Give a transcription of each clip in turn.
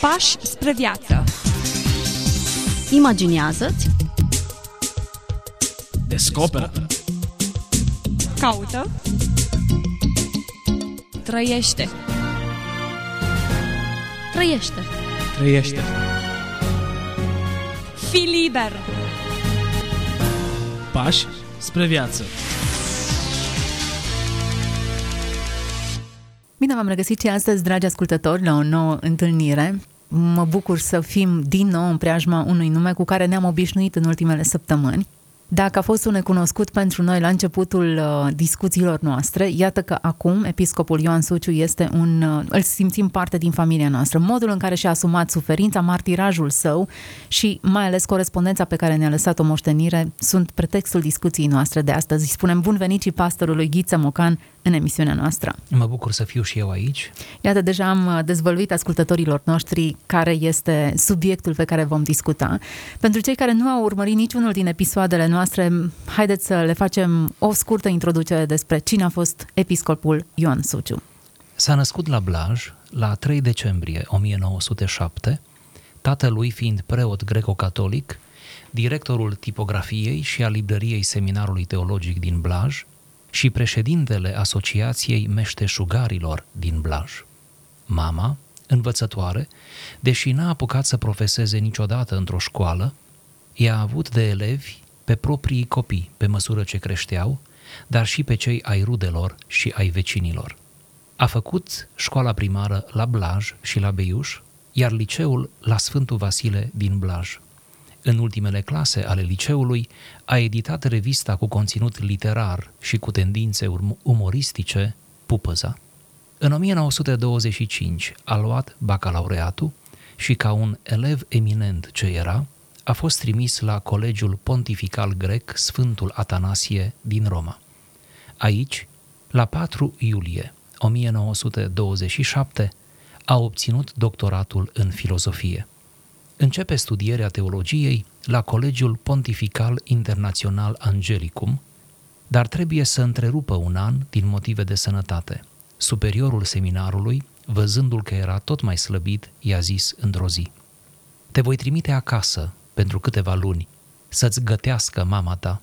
Pași spre viață. Imaginează-ți, Descoperă Caută. Trăiește. trăiește. Trăiește Fii liber. Pași spre viață Bine v-am regăsit și astăzi, dragi ascultători, la o nouă întâlnire. Mă bucur să fim din nou în preajma unui nume cu care ne-am obișnuit în ultimele săptămâni. Dacă a fost un necunoscut pentru noi la începutul uh, discuțiilor noastre, iată că acum episcopul Ioan Suciu este un, uh, îl simțim parte din familia noastră. Modul în care și-a asumat suferința, martirajul său și mai ales corespondența pe care ne-a lăsat o moștenire sunt pretextul discuției noastre de astăzi. Îi spunem bun venit și pastorului Ghiță Mocan în emisiunea noastră. Mă bucur să fiu și eu aici. Iată, deja am uh, dezvăluit ascultătorilor noștri care este subiectul pe care vom discuta. Pentru cei care nu au urmărit niciunul din episoadele noastre, haideți să le facem o scurtă introducere despre cine a fost episcopul Ioan Suciu. S-a născut la Blaj la 3 decembrie 1907, tatălui fiind preot greco-catolic, directorul tipografiei și a librăriei Seminarului Teologic din Blaj și președintele Asociației Meșteșugarilor din Blaj. Mama, învățătoare, deși n-a apucat să profeseze niciodată într-o școală, i-a avut de elevi pe proprii copii, pe măsură ce creșteau, dar și pe cei ai rudelor și ai vecinilor. A făcut școala primară la Blaj și la Beiuș, iar liceul la Sfântul Vasile din Blaj. În ultimele clase ale liceului a editat revista cu conținut literar și cu tendințe urm- umoristice Pupăza. În 1925 a luat bacalaureatul și ca un elev eminent ce era, a fost trimis la Colegiul Pontifical Grec Sfântul Atanasie din Roma. Aici, la 4 iulie 1927, a obținut doctoratul în filozofie. Începe studierea teologiei la Colegiul Pontifical Internațional Angelicum, dar trebuie să întrerupă un an din motive de sănătate. Superiorul seminarului, văzându-l că era tot mai slăbit, i-a zis într-o zi, Te voi trimite acasă pentru câteva luni să-ți gătească mama ta.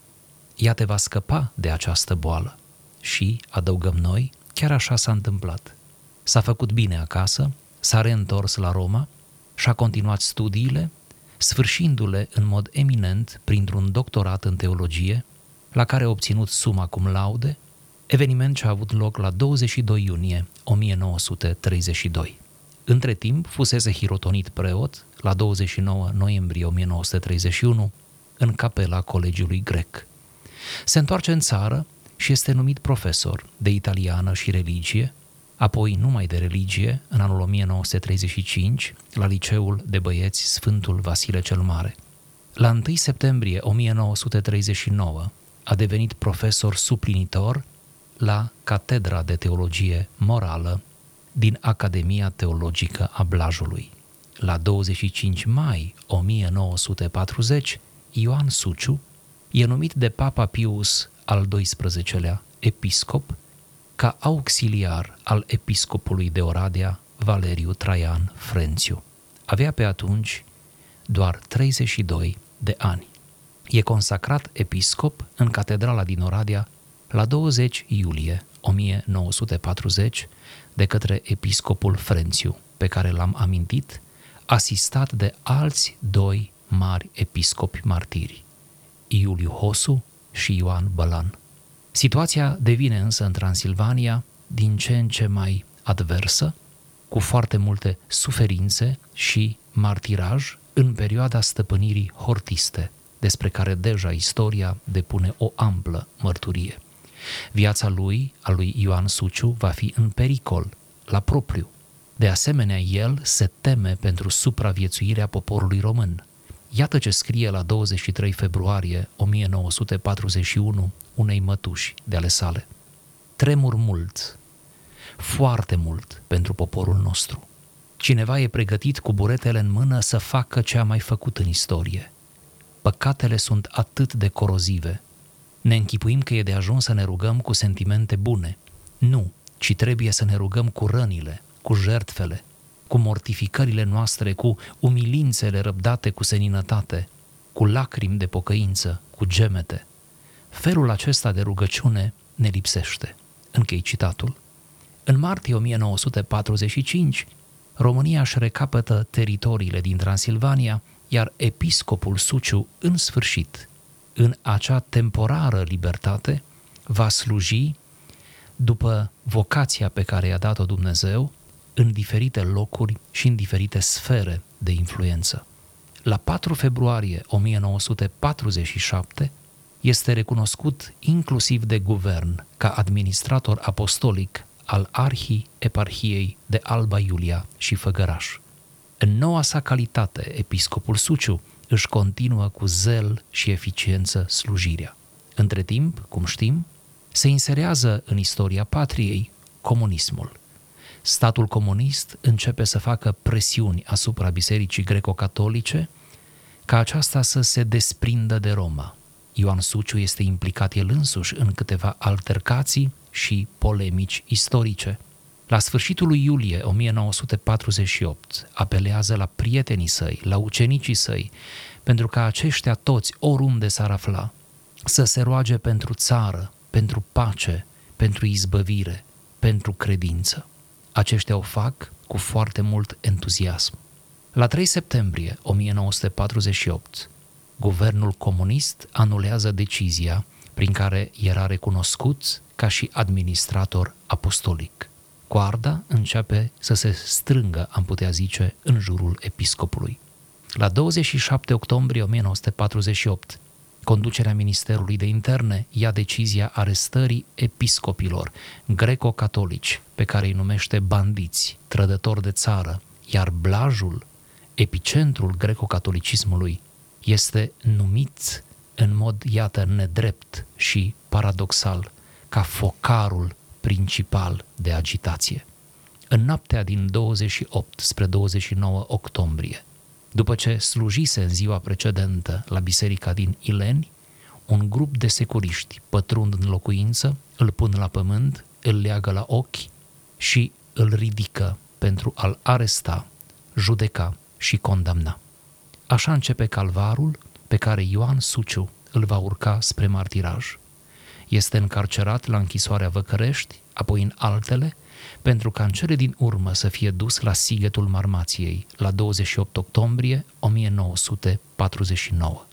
Ea te va scăpa de această boală. Și, adăugăm noi, chiar așa s-a întâmplat. S-a făcut bine acasă, s-a reîntors la Roma și a continuat studiile, sfârșindu-le în mod eminent printr-un doctorat în teologie, la care a obținut suma cum laude, eveniment ce a avut loc la 22 iunie 1932. Între timp, fusese hirotonit preot la 29 noiembrie 1931 în capela Colegiului Grec. Se întoarce în țară și este numit profesor de italiană și religie, apoi numai de religie în anul 1935 la liceul de băieți Sfântul Vasile cel Mare. La 1 septembrie 1939 a devenit profesor suplinitor la Catedra de Teologie Morală din Academia Teologică a Blajului. La 25 mai 1940, Ioan Suciu e numit de Papa Pius al XII-lea episcop ca auxiliar al episcopului de Oradea, Valeriu Traian Frențiu. Avea pe atunci doar 32 de ani. E consacrat episcop în catedrala din Oradea la 20 iulie 1940 de către episcopul Frențiu, pe care l-am amintit, asistat de alți doi mari episcopi martiri, Iuliu Hosu și Ioan Bălan. Situația devine însă în Transilvania din ce în ce mai adversă, cu foarte multe suferințe și martiraj în perioada stăpânirii hortiste, despre care deja istoria depune o amplă mărturie. Viața lui, a lui Ioan Suciu, va fi în pericol, la propriu. De asemenea, el se teme pentru supraviețuirea poporului român. Iată ce scrie la 23 februarie 1941 unei mătuși de ale sale. Tremur mult, foarte mult pentru poporul nostru. Cineva e pregătit cu buretele în mână să facă ce a mai făcut în istorie. Păcatele sunt atât de corozive. Ne închipuim că e de ajuns să ne rugăm cu sentimente bune. Nu, ci trebuie să ne rugăm cu rănile, cu jertfele, cu mortificările noastre, cu umilințele răbdate cu seninătate, cu lacrimi de pocăință, cu gemete. Felul acesta de rugăciune ne lipsește. Închei citatul. În martie 1945, România își recapătă teritoriile din Transilvania, iar episcopul Suciu, în sfârșit, în acea temporară libertate, va sluji după vocația pe care i-a dat-o Dumnezeu în diferite locuri și în diferite sfere de influență. La 4 februarie 1947 este recunoscut inclusiv de guvern ca administrator apostolic al arhieparhiei de Alba Iulia și Făgăraș. În noua sa calitate, episcopul Suciu își continuă cu zel și eficiență slujirea. Între timp, cum știm, se inserează în istoria patriei comunismul. Statul comunist începe să facă presiuni asupra Bisericii greco-catolice ca aceasta să se desprindă de Roma. Ioan Suciu este implicat el însuși în câteva altercații și polemici istorice. La sfârșitul lui iulie 1948 apelează la prietenii săi, la ucenicii săi, pentru ca aceștia toți, oriunde s-ar afla, să se roage pentru țară, pentru pace, pentru izbăvire, pentru credință. Aceștia o fac cu foarte mult entuziasm. La 3 septembrie 1948, guvernul comunist anulează decizia prin care era recunoscut ca și administrator apostolic. Coarda începe să se strângă, am putea zice, în jurul episcopului. La 27 octombrie 1948, conducerea Ministerului de Interne ia decizia arestării episcopilor greco-catolici, pe care îi numește bandiți, trădători de țară, iar blajul, epicentrul greco-catolicismului, este numit în mod, iată, nedrept și paradoxal, ca focarul principal de agitație. În noaptea din 28 spre 29 octombrie, după ce slujise în ziua precedentă la biserica din Ileni, un grup de securiști pătrund în locuință, îl pun la pământ, îl leagă la ochi și îl ridică pentru a-l aresta, judeca și condamna. Așa începe calvarul pe care Ioan Suciu îl va urca spre martiraj. Este încarcerat la închisoarea Văcărești, apoi în altele, pentru ca în cele din urmă să fie dus la Sighetul Marmației, la 28 octombrie 1949.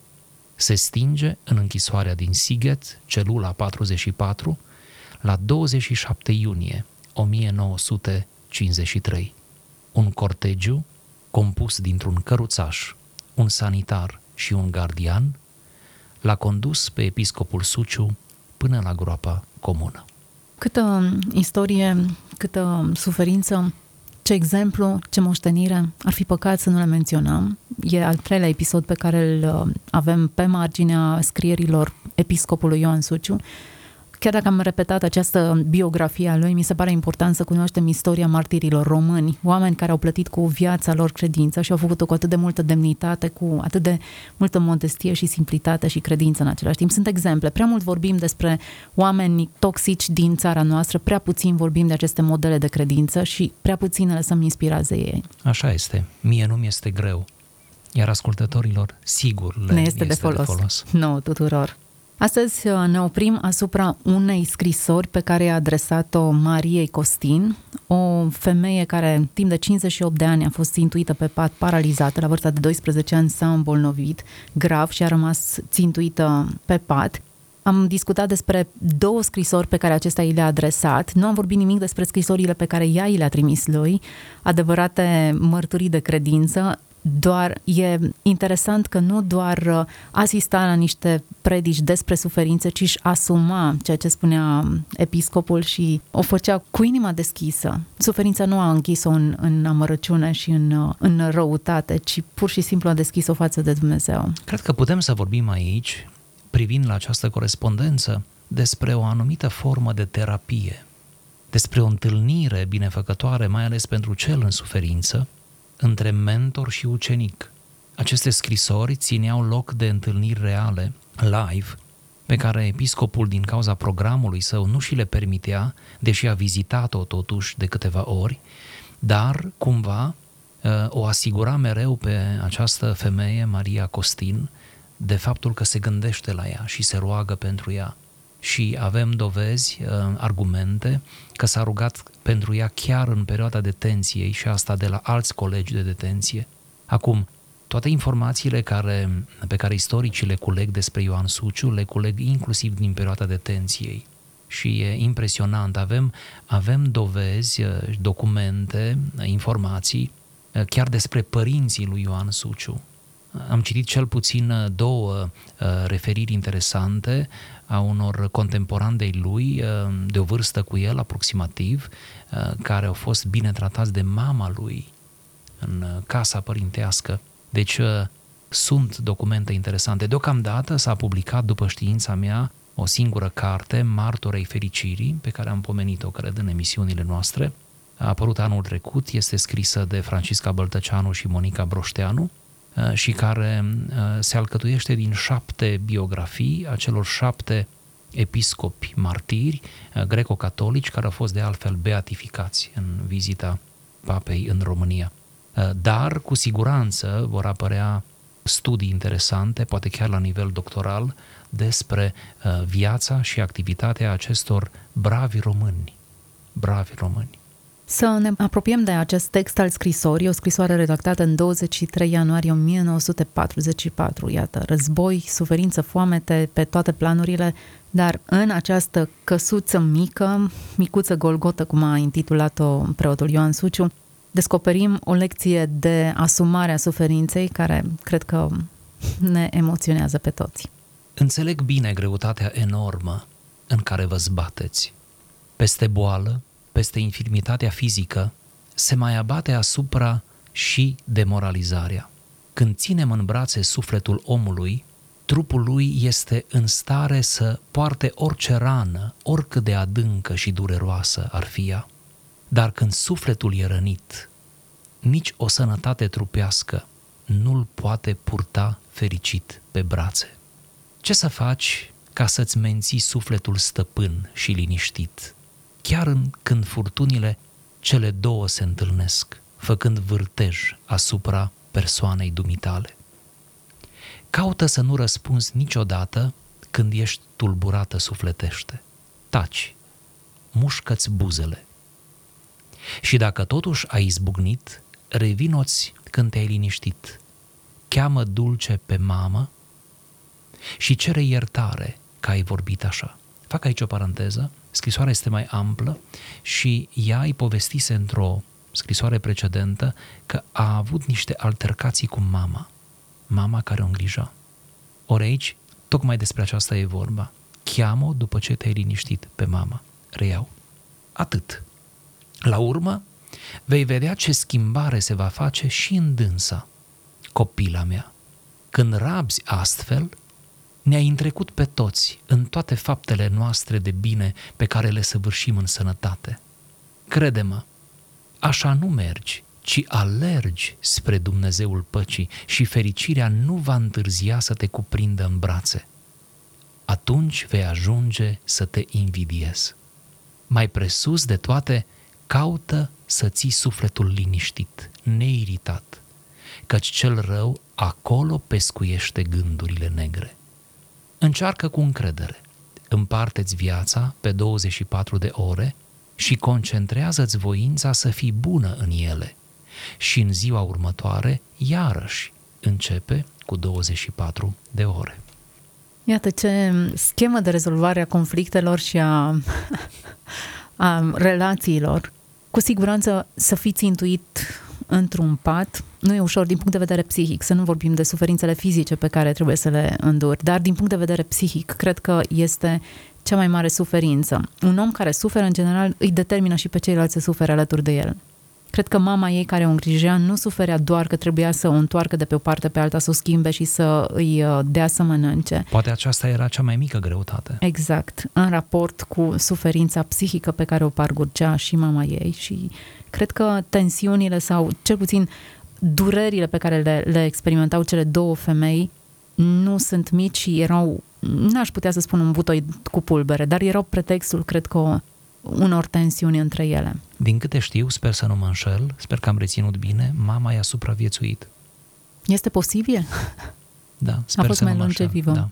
Se stinge în închisoarea din Sighet, celula 44, la 27 iunie 1953. Un cortegiu compus dintr-un căruțaș, un sanitar și un gardian l-a condus pe episcopul Suciu până la groapa comună. Câtă istorie, câtă suferință, ce exemplu, ce moștenire, ar fi păcat să nu le menționăm. E al treilea episod pe care îl uh, avem pe marginea scrierilor episcopului Ioan Suciu Chiar dacă am repetat această biografie a lui, mi se pare important să cunoaștem istoria martirilor români, oameni care au plătit cu viața lor credință și au făcut-o cu atât de multă demnitate, cu atât de multă modestie și simplitate și credință în același timp. Sunt exemple. Prea mult vorbim despre oameni toxici din țara noastră, prea puțin vorbim de aceste modele de credință și prea puțin le lăsăm inspirați ei. Așa este. Mie nu mi este greu. Iar ascultătorilor, sigur, le ne este, este de folos. De folos. Nu, tuturor. Astăzi uh, ne oprim asupra unei scrisori pe care i-a adresat-o Mariei Costin, o femeie care timp de 58 de ani a fost țintuită pe pat paralizată, la vârsta de 12 ani s-a îmbolnăvit grav și a rămas țintuită pe pat. Am discutat despre două scrisori pe care acesta i le-a adresat. Nu am vorbit nimic despre scrisorile pe care ea i le-a trimis lui, adevărate mărturii de credință doar e interesant că nu doar uh, asista la niște predici despre suferințe, ci își asuma ceea ce spunea episcopul și o făcea cu inima deschisă. Suferința nu a închis-o în, în amărăciune și în, uh, în răutate, ci pur și simplu a deschis-o față de Dumnezeu. Cred că putem să vorbim aici, privind la această corespondență, despre o anumită formă de terapie, despre o întâlnire binefăcătoare, mai ales pentru cel în suferință, între mentor și ucenic. Aceste scrisori țineau loc de întâlniri reale, live, pe care episcopul din cauza programului său nu și le permitea, deși a vizitat-o totuși de câteva ori, dar cumva o asigura mereu pe această femeie, Maria Costin, de faptul că se gândește la ea și se roagă pentru ea. Și avem dovezi, uh, argumente, că s-a rugat pentru ea chiar în perioada detenției și asta de la alți colegi de detenție. Acum, toate informațiile care, pe care istoricii le culeg despre Ioan Suciu, le culeg inclusiv din perioada detenției. Și e impresionant, avem, avem dovezi, uh, documente, informații uh, chiar despre părinții lui Ioan Suciu. Am citit cel puțin uh, două referiri interesante a unor contemporani de lui, de o vârstă cu el aproximativ, care au fost bine tratați de mama lui în casa părintească deci uh, sunt documente interesante. Deocamdată s-a publicat, după știința mea, o singură carte, Martorei Fericirii, pe care am pomenit-o, cred, în emisiunile noastre. A apărut anul trecut, este scrisă de Francisca Băltăceanu și Monica Broșteanu uh, și care uh, se alcătuiește din șapte biografii a celor șapte episcopi martiri greco-catolici care au fost de altfel beatificați în vizita papei în România. Uh, dar cu siguranță vor apărea studii interesante, poate chiar la nivel doctoral, despre uh, viața și activitatea acestor bravi români. Bravi români. Să ne apropiem de acest text al scrisorii, o scrisoare redactată în 23 ianuarie 1944. Iată, război, suferință, foamete pe toate planurile, dar în această căsuță mică, micuță Golgotă, cum a intitulat-o preotul Ioan Suciu, descoperim o lecție de asumare a suferinței care cred că ne emoționează pe toți. Înțeleg bine greutatea enormă în care vă zbateți. Peste boală, peste infirmitatea fizică, se mai abate asupra și demoralizarea. Când ținem în brațe sufletul omului, trupul lui este în stare să poarte orice rană, oricât de adâncă și dureroasă ar fi ea. Dar când sufletul e rănit, nici o sănătate trupească nu-l poate purta fericit pe brațe. Ce să faci ca să-ți menții sufletul stăpân și liniștit, chiar în când furtunile cele două se întâlnesc, făcând vârtej asupra persoanei dumitale. Caută să nu răspunzi niciodată când ești tulburată sufletește. Taci, mușcă-ți buzele, și dacă totuși ai izbucnit, revinoți când te-ai liniștit. Cheamă dulce pe mamă și cere iertare că ai vorbit așa. Fac aici o paranteză, scrisoarea este mai amplă și ea îi povestise într-o scrisoare precedentă că a avut niște altercații cu mama, mama care o îngrija. Ori aici, tocmai despre aceasta e vorba. Cheamă după ce te-ai liniștit pe mama. Reiau. Atât. La urmă, vei vedea ce schimbare se va face și în dânsa, copila mea. Când rabzi astfel, ne-ai întrecut pe toți în toate faptele noastre de bine pe care le săvârșim în sănătate. Crede-mă, așa nu mergi, ci alergi spre Dumnezeul păcii și fericirea nu va întârzia să te cuprindă în brațe. Atunci vei ajunge să te invidiezi. Mai presus de toate, caută să ții sufletul liniștit, neiritat, căci cel rău acolo pescuiește gândurile negre. Încearcă cu încredere, împarte-ți viața pe 24 de ore și concentrează-ți voința să fii bună în ele. Și în ziua următoare, iarăși, începe cu 24 de ore. Iată ce schemă de rezolvare a conflictelor și a, a relațiilor cu siguranță să fiți intuit într-un pat nu e ușor din punct de vedere psihic, să nu vorbim de suferințele fizice pe care trebuie să le înduri, dar din punct de vedere psihic, cred că este cea mai mare suferință. Un om care suferă, în general, îi determină și pe ceilalți să sufere alături de el. Cred că mama ei care o îngrijea nu suferea doar că trebuia să o întoarcă de pe o parte pe alta, să o schimbe și să îi uh, dea să mănânce. Poate aceasta era cea mai mică greutate. Exact, în raport cu suferința psihică pe care o parcurgea și mama ei și cred că tensiunile sau cel puțin durerile pe care le, le experimentau cele două femei nu sunt mici și erau, n-aș putea să spun un butoi cu pulbere, dar erau pretextul, cred că, unor tensiuni între ele. Din câte știu, sper să nu mă înșel, sper că am reținut bine, mama i-a supraviețuit. Este posibil? Da, sper A fost să mai nu mă înșel. longevivă. Da.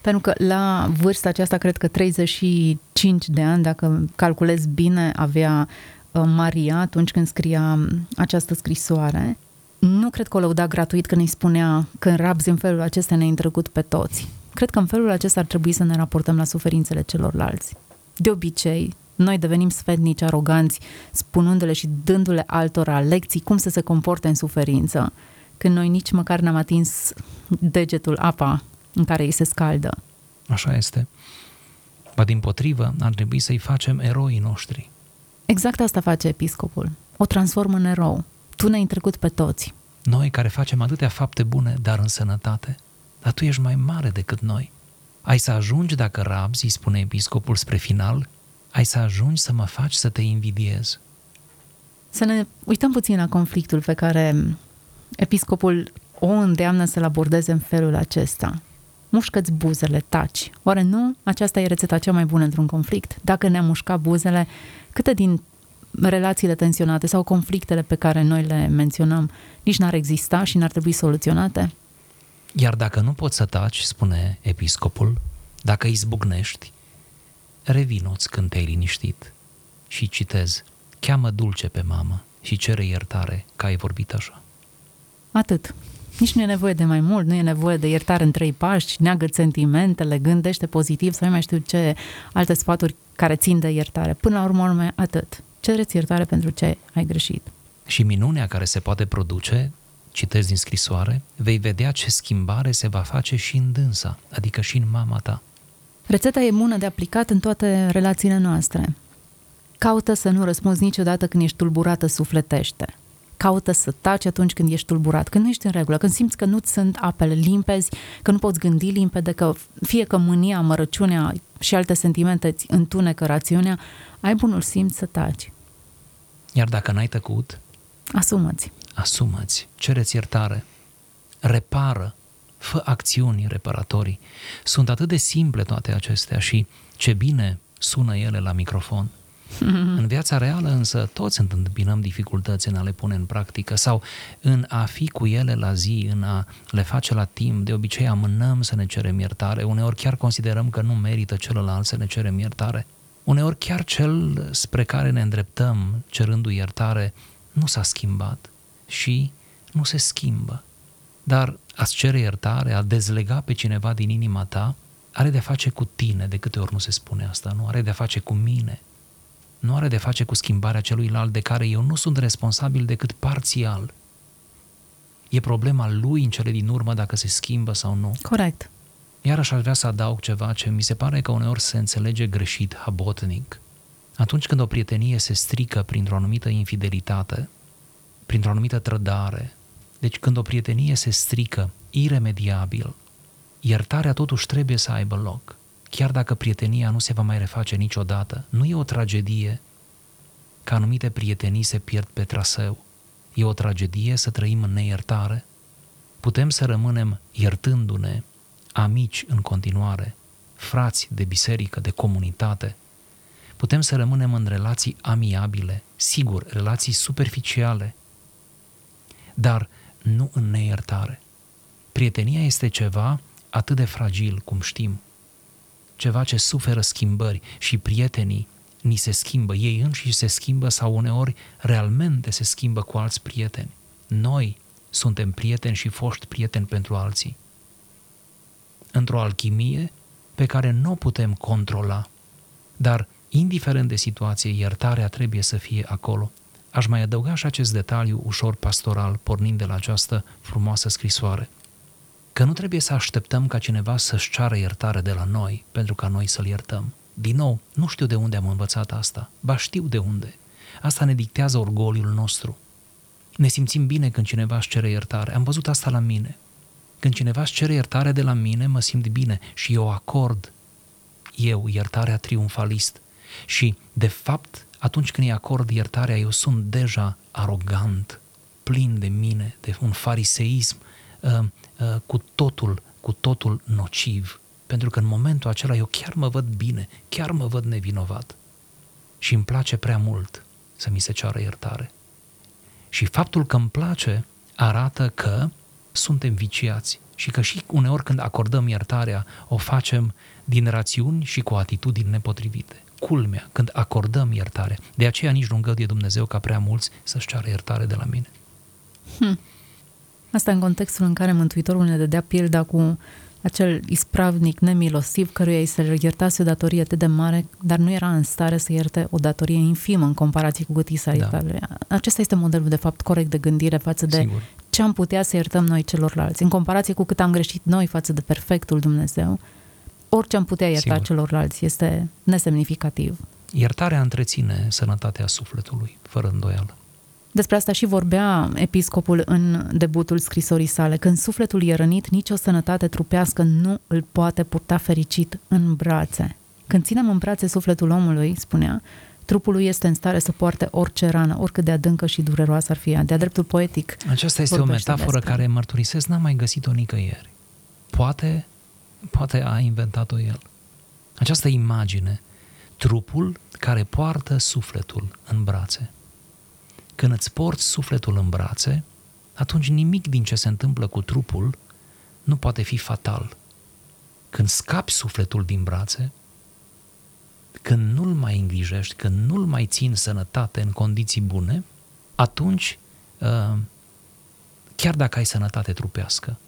Pentru că la vârsta aceasta, cred că 35 de ani, dacă calculez bine, avea uh, Maria atunci când scria um, această scrisoare. Nu cred că o lăuda gratuit când îi spunea că în rabzi în felul acesta ne-ai întrecut pe toți. Cred că în felul acesta ar trebui să ne raportăm la suferințele celorlalți. De obicei, noi devenim sfetnici, aroganți, spunându-le și dându-le altora lecții cum să se comporte în suferință, când noi nici măcar n-am atins degetul apa în care îi se scaldă. Așa este. Ba din potrivă, ar trebui să-i facem eroii noștri. Exact asta face episcopul. O transformă în erou. Tu ne-ai trecut pe toți. Noi care facem atâtea fapte bune, dar în sănătate, dar tu ești mai mare decât noi. Ai să ajungi dacă rabzi, îi spune episcopul spre final, ai să ajungi să mă faci să te invidiez. Să ne uităm puțin la conflictul pe care episcopul o îndeamnă să-l abordeze în felul acesta. Mușcă-ți buzele, taci. Oare nu? Aceasta e rețeta cea mai bună într-un conflict. Dacă ne-am mușcat buzele, câte din relațiile tensionate sau conflictele pe care noi le menționăm nici n-ar exista și n-ar trebui soluționate? Iar dacă nu poți să taci, spune episcopul, dacă izbucnești, revinoți când te-ai liniștit și citez, cheamă dulce pe mamă și cere iertare că ai vorbit așa. Atât. Nici nu e nevoie de mai mult, nu e nevoie de iertare în trei pași, neagă sentimentele, gândește pozitiv sau mai știu ce alte sfaturi care țin de iertare. Până la urmă, urme, atât. Cereți iertare pentru ce ai greșit. Și minunea care se poate produce, citesc din scrisoare, vei vedea ce schimbare se va face și în dânsa, adică și în mama ta. Rețeta e bună de aplicat în toate relațiile noastre. Caută să nu răspunzi niciodată când ești tulburată sufletește. Caută să taci atunci când ești tulburat, când nu ești în regulă, când simți că nu-ți sunt apele limpezi, că nu poți gândi limpede, că fie că mânia, mărăciunea și alte sentimente îți întunecă rațiunea, ai bunul simț să taci. Iar dacă n-ai tăcut, Asumă-ți. asumă-ți, cereți iertare, repară, fă acțiuni reparatorii. Sunt atât de simple toate acestea și ce bine sună ele la microfon. În viața reală însă toți întâmpinăm dificultăți în a le pune în practică sau în a fi cu ele la zi, în a le face la timp. De obicei amânăm să ne cerem iertare, uneori chiar considerăm că nu merită celălalt să ne cerem iertare. Uneori chiar cel spre care ne îndreptăm cerându iertare nu s-a schimbat și nu se schimbă. Dar a-ți cere iertare, a dezlega pe cineva din inima ta, are de face cu tine, de câte ori nu se spune asta, nu? Are de face cu mine. Nu are de face cu schimbarea celuilalt de care eu nu sunt responsabil decât parțial. E problema lui în cele din urmă dacă se schimbă sau nu. Corect. Iarăși aș vrea să adaug ceva ce mi se pare că uneori se înțelege greșit, habotnic. Atunci când o prietenie se strică printr-o anumită infidelitate, printr-o anumită trădare, deci când o prietenie se strică iremediabil, iertarea totuși trebuie să aibă loc. Chiar dacă prietenia nu se va mai reface niciodată, nu e o tragedie că anumite prietenii se pierd pe traseu. E o tragedie să trăim în neiertare. Putem să rămânem iertându-ne amici în continuare, frați de biserică, de comunitate. Putem să rămânem în relații amiabile, sigur, relații superficiale, dar nu în neiertare. Prietenia este ceva atât de fragil, cum știm, ceva ce suferă schimbări și prietenii ni se schimbă, ei înșiși se schimbă sau uneori realmente se schimbă cu alți prieteni. Noi suntem prieteni și foști prieteni pentru alții. Într-o alchimie pe care nu o putem controla, dar indiferent de situație, iertarea trebuie să fie acolo. Aș mai adăuga și acest detaliu ușor pastoral, pornind de la această frumoasă scrisoare. Că nu trebuie să așteptăm ca cineva să-și ceară iertare de la noi pentru ca noi să-l iertăm. Din nou, nu știu de unde am învățat asta, ba știu de unde. Asta ne dictează orgoliul nostru. Ne simțim bine când cineva își cere iertare. Am văzut asta la mine. Când cineva își cere iertare de la mine, mă simt bine și eu acord eu iertarea triumfalist. Și, de fapt, atunci când îi acord iertarea, eu sunt deja arogant, plin de mine, de un fariseism uh, uh, cu totul, cu totul nociv. Pentru că în momentul acela eu chiar mă văd bine, chiar mă văd nevinovat. și îmi place prea mult să mi se ceară iertare. Și faptul că îmi place arată că suntem viciați și că și uneori când acordăm iertarea o facem din rațiuni și cu atitudini nepotrivite. Culmea, când acordăm iertare. De aceea nici nu îngăduie Dumnezeu ca prea mulți să-și ceară iertare de la mine. Hmm. Asta în contextul în care Mântuitorul ne dădea pilda cu acel ispravnic nemilosiv căruia îi se iertase o datorie atât de mare, dar nu era în stare să ierte o datorie infimă în comparație cu cât i s-a da. iertat. Acesta este modelul, de fapt, corect de gândire față de Sigur. ce am putea să iertăm noi celorlalți. În comparație cu cât am greșit noi față de perfectul Dumnezeu, orice am putea ierta Sigur. celorlalți este nesemnificativ. Iertarea întreține sănătatea sufletului, fără îndoială. Despre asta și vorbea episcopul în debutul scrisorii sale. Când sufletul e rănit, nicio sănătate trupească nu îl poate purta fericit în brațe. Când ținem în brațe sufletul omului, spunea, trupul lui este în stare să poarte orice rană, oricât de adâncă și dureroasă ar fi ea. De-a dreptul poetic. Aceasta este o metaforă care mărturisesc n-am mai găsit-o nicăieri. Poate, poate a inventat-o el. Această imagine, trupul care poartă sufletul în brațe. Când îți porți sufletul în brațe, atunci nimic din ce se întâmplă cu trupul nu poate fi fatal. Când scapi sufletul din brațe, când nu-l mai îngrijești, când nu-l mai țin sănătate în condiții bune, atunci, uh, chiar dacă ai sănătate trupească,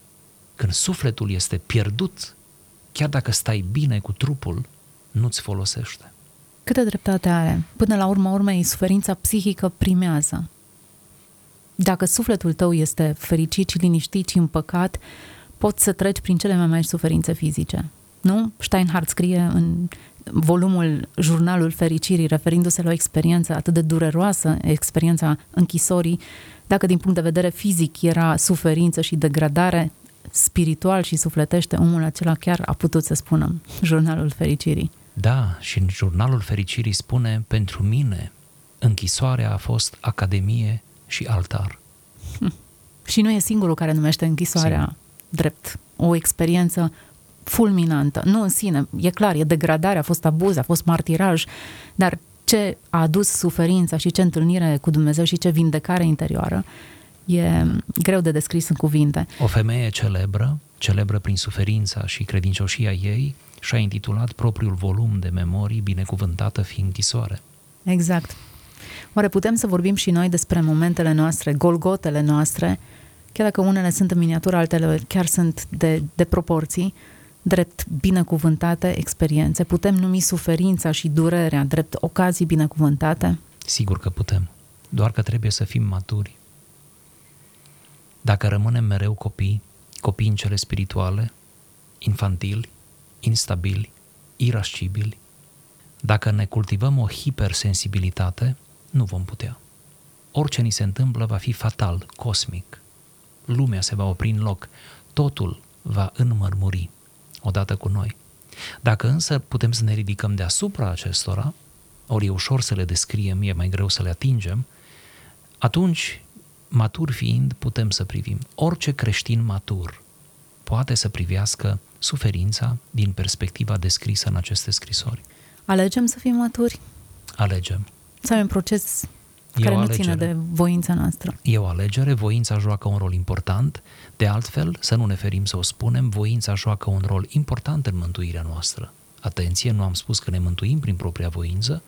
când sufletul este pierdut, chiar dacă stai bine cu trupul, nu-ți folosește. Câtă dreptate are? Până la urma urmei, suferința psihică primează. Dacă sufletul tău este fericit și liniștit și împăcat, poți să treci prin cele mai mari suferințe fizice. Nu? Steinhardt scrie în volumul Jurnalul Fericirii, referindu-se la o experiență atât de dureroasă, experiența închisorii, dacă din punct de vedere fizic era suferință și degradare, spiritual și sufletește, omul acela chiar a putut să spună Jurnalul Fericirii. Da, și în jurnalul fericirii spune, pentru mine, închisoarea a fost academie și altar. Hm. Și nu e singurul care numește închisoarea Sim. drept o experiență fulminantă. Nu în sine, e clar, e degradare, a fost abuz, a fost martiraj, dar ce a adus suferința și ce întâlnire cu Dumnezeu și ce vindecare interioară e greu de descris în cuvinte. O femeie celebră, celebră prin suferința și credincioșia ei, și-a intitulat propriul volum de memorii Binecuvântată fi închisoare. Exact. Oare putem să vorbim și noi despre momentele noastre, golgotele noastre, chiar dacă unele sunt în miniatură, altele chiar sunt de, de proporții, drept binecuvântate experiențe? Putem numi suferința și durerea drept ocazii binecuvântate? Sigur că putem, doar că trebuie să fim maturi. Dacă rămânem mereu copii, copii în cele spirituale, infantili, instabili, irascibili, dacă ne cultivăm o hipersensibilitate, nu vom putea. Orice ni se întâmplă va fi fatal, cosmic. Lumea se va opri în loc, totul va înmărmuri odată cu noi. Dacă însă putem să ne ridicăm deasupra acestora, ori e ușor să le descriem, e mai greu să le atingem, atunci, matur fiind, putem să privim. Orice creștin matur poate să privească suferința din perspectiva descrisă în aceste scrisori. Alegem să fim maturi? Alegem. Să avem proces care nu ține de voința noastră. E o alegere, voința joacă un rol important, de altfel, să nu ne ferim să o spunem, voința joacă un rol important în mântuirea noastră. Atenție, nu am spus că ne mântuim prin propria voință,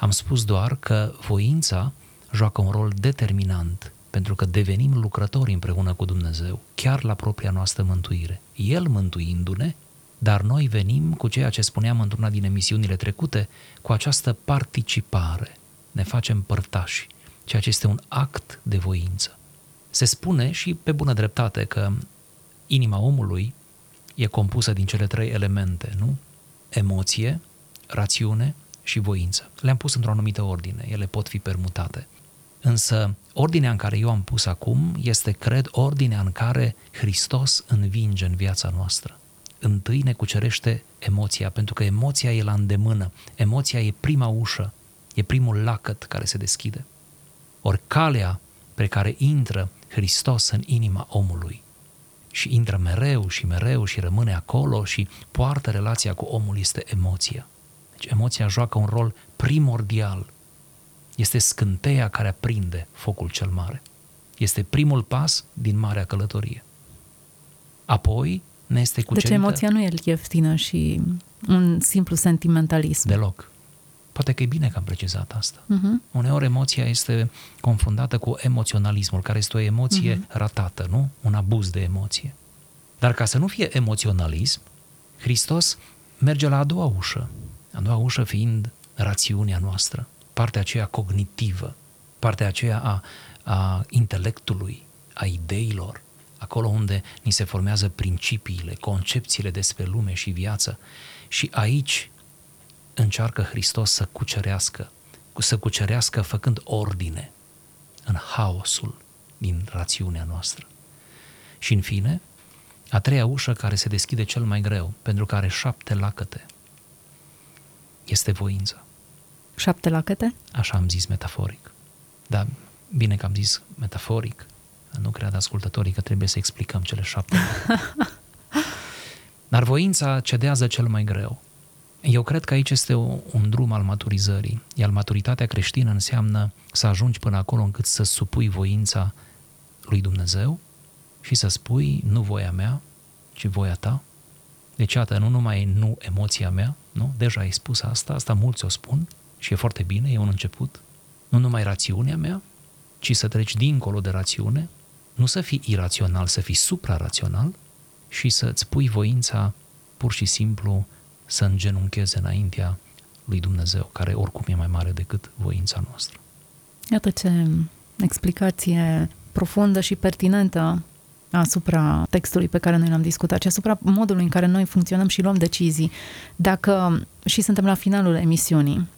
am spus doar că voința joacă un rol determinant pentru că devenim lucrători împreună cu Dumnezeu, chiar la propria noastră mântuire. El mântuindu-ne, dar noi venim cu ceea ce spuneam într-una din emisiunile trecute, cu această participare. Ne facem părtași, ceea ce este un act de voință. Se spune și pe bună dreptate că inima omului e compusă din cele trei elemente, nu? Emoție, rațiune și voință. Le-am pus într-o anumită ordine, ele pot fi permutate. Însă, ordinea în care eu am pus acum este, cred, ordinea în care Hristos învinge în viața noastră. Întâi ne cucerește emoția, pentru că emoția e la îndemână. Emoția e prima ușă, e primul lacăt care se deschide. Ori calea pe care intră Hristos în inima omului și intră mereu și mereu și rămâne acolo și poartă relația cu omul este emoția. emoția joacă un rol primordial. Este scânteia care aprinde focul cel mare. Este primul pas din marea călătorie. Apoi ne este cucerită... Deci emoția nu e ieftină și un simplu sentimentalism. Deloc. Poate că e bine că am precizat asta. Uh-huh. Uneori emoția este confundată cu emoționalismul, care este o emoție uh-huh. ratată, nu? Un abuz de emoție. Dar ca să nu fie emoționalism, Hristos merge la a doua ușă. A doua ușă fiind rațiunea noastră, partea aceea cognitivă, partea aceea a, a intelectului, a ideilor, acolo unde ni se formează principiile, concepțiile despre lume și viață. Și aici încearcă Hristos să cucerească, să cucerească făcând ordine în haosul din rațiunea noastră. Și în fine, a treia ușă care se deschide cel mai greu, pentru că are șapte lacăte, este voința. Șapte lacăte? Așa am zis metaforic. Dar bine că am zis metaforic. Nu cred ascultătorii că trebuie să explicăm cele șapte. Dar voința cedează cel mai greu. Eu cred că aici este un drum al maturizării, iar maturitatea creștină înseamnă să ajungi până acolo încât să supui voința lui Dumnezeu și să spui nu voia mea, ci voia ta. Deci, iată, nu numai e nu emoția mea, nu? Deja ai spus asta, asta mulți o spun și e foarte bine, e un început. Nu numai rațiunea mea, ci să treci dincolo de rațiune, nu să fii irațional, să fii suprarațional și să-ți pui voința pur și simplu să îngenuncheze înaintea lui Dumnezeu, care oricum e mai mare decât voința noastră. Iată ce explicație profundă și pertinentă asupra textului pe care noi l-am discutat și asupra modului în care noi funcționăm și luăm decizii. Dacă, și suntem la finalul emisiunii,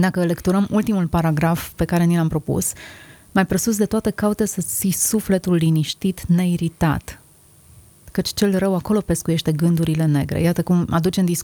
dacă lecturăm ultimul paragraf pe care ni l-am propus, mai presus de toate caută să ții sufletul liniștit, neiritat, căci cel rău acolo pescuiește gândurile negre. Iată cum aduce în discuție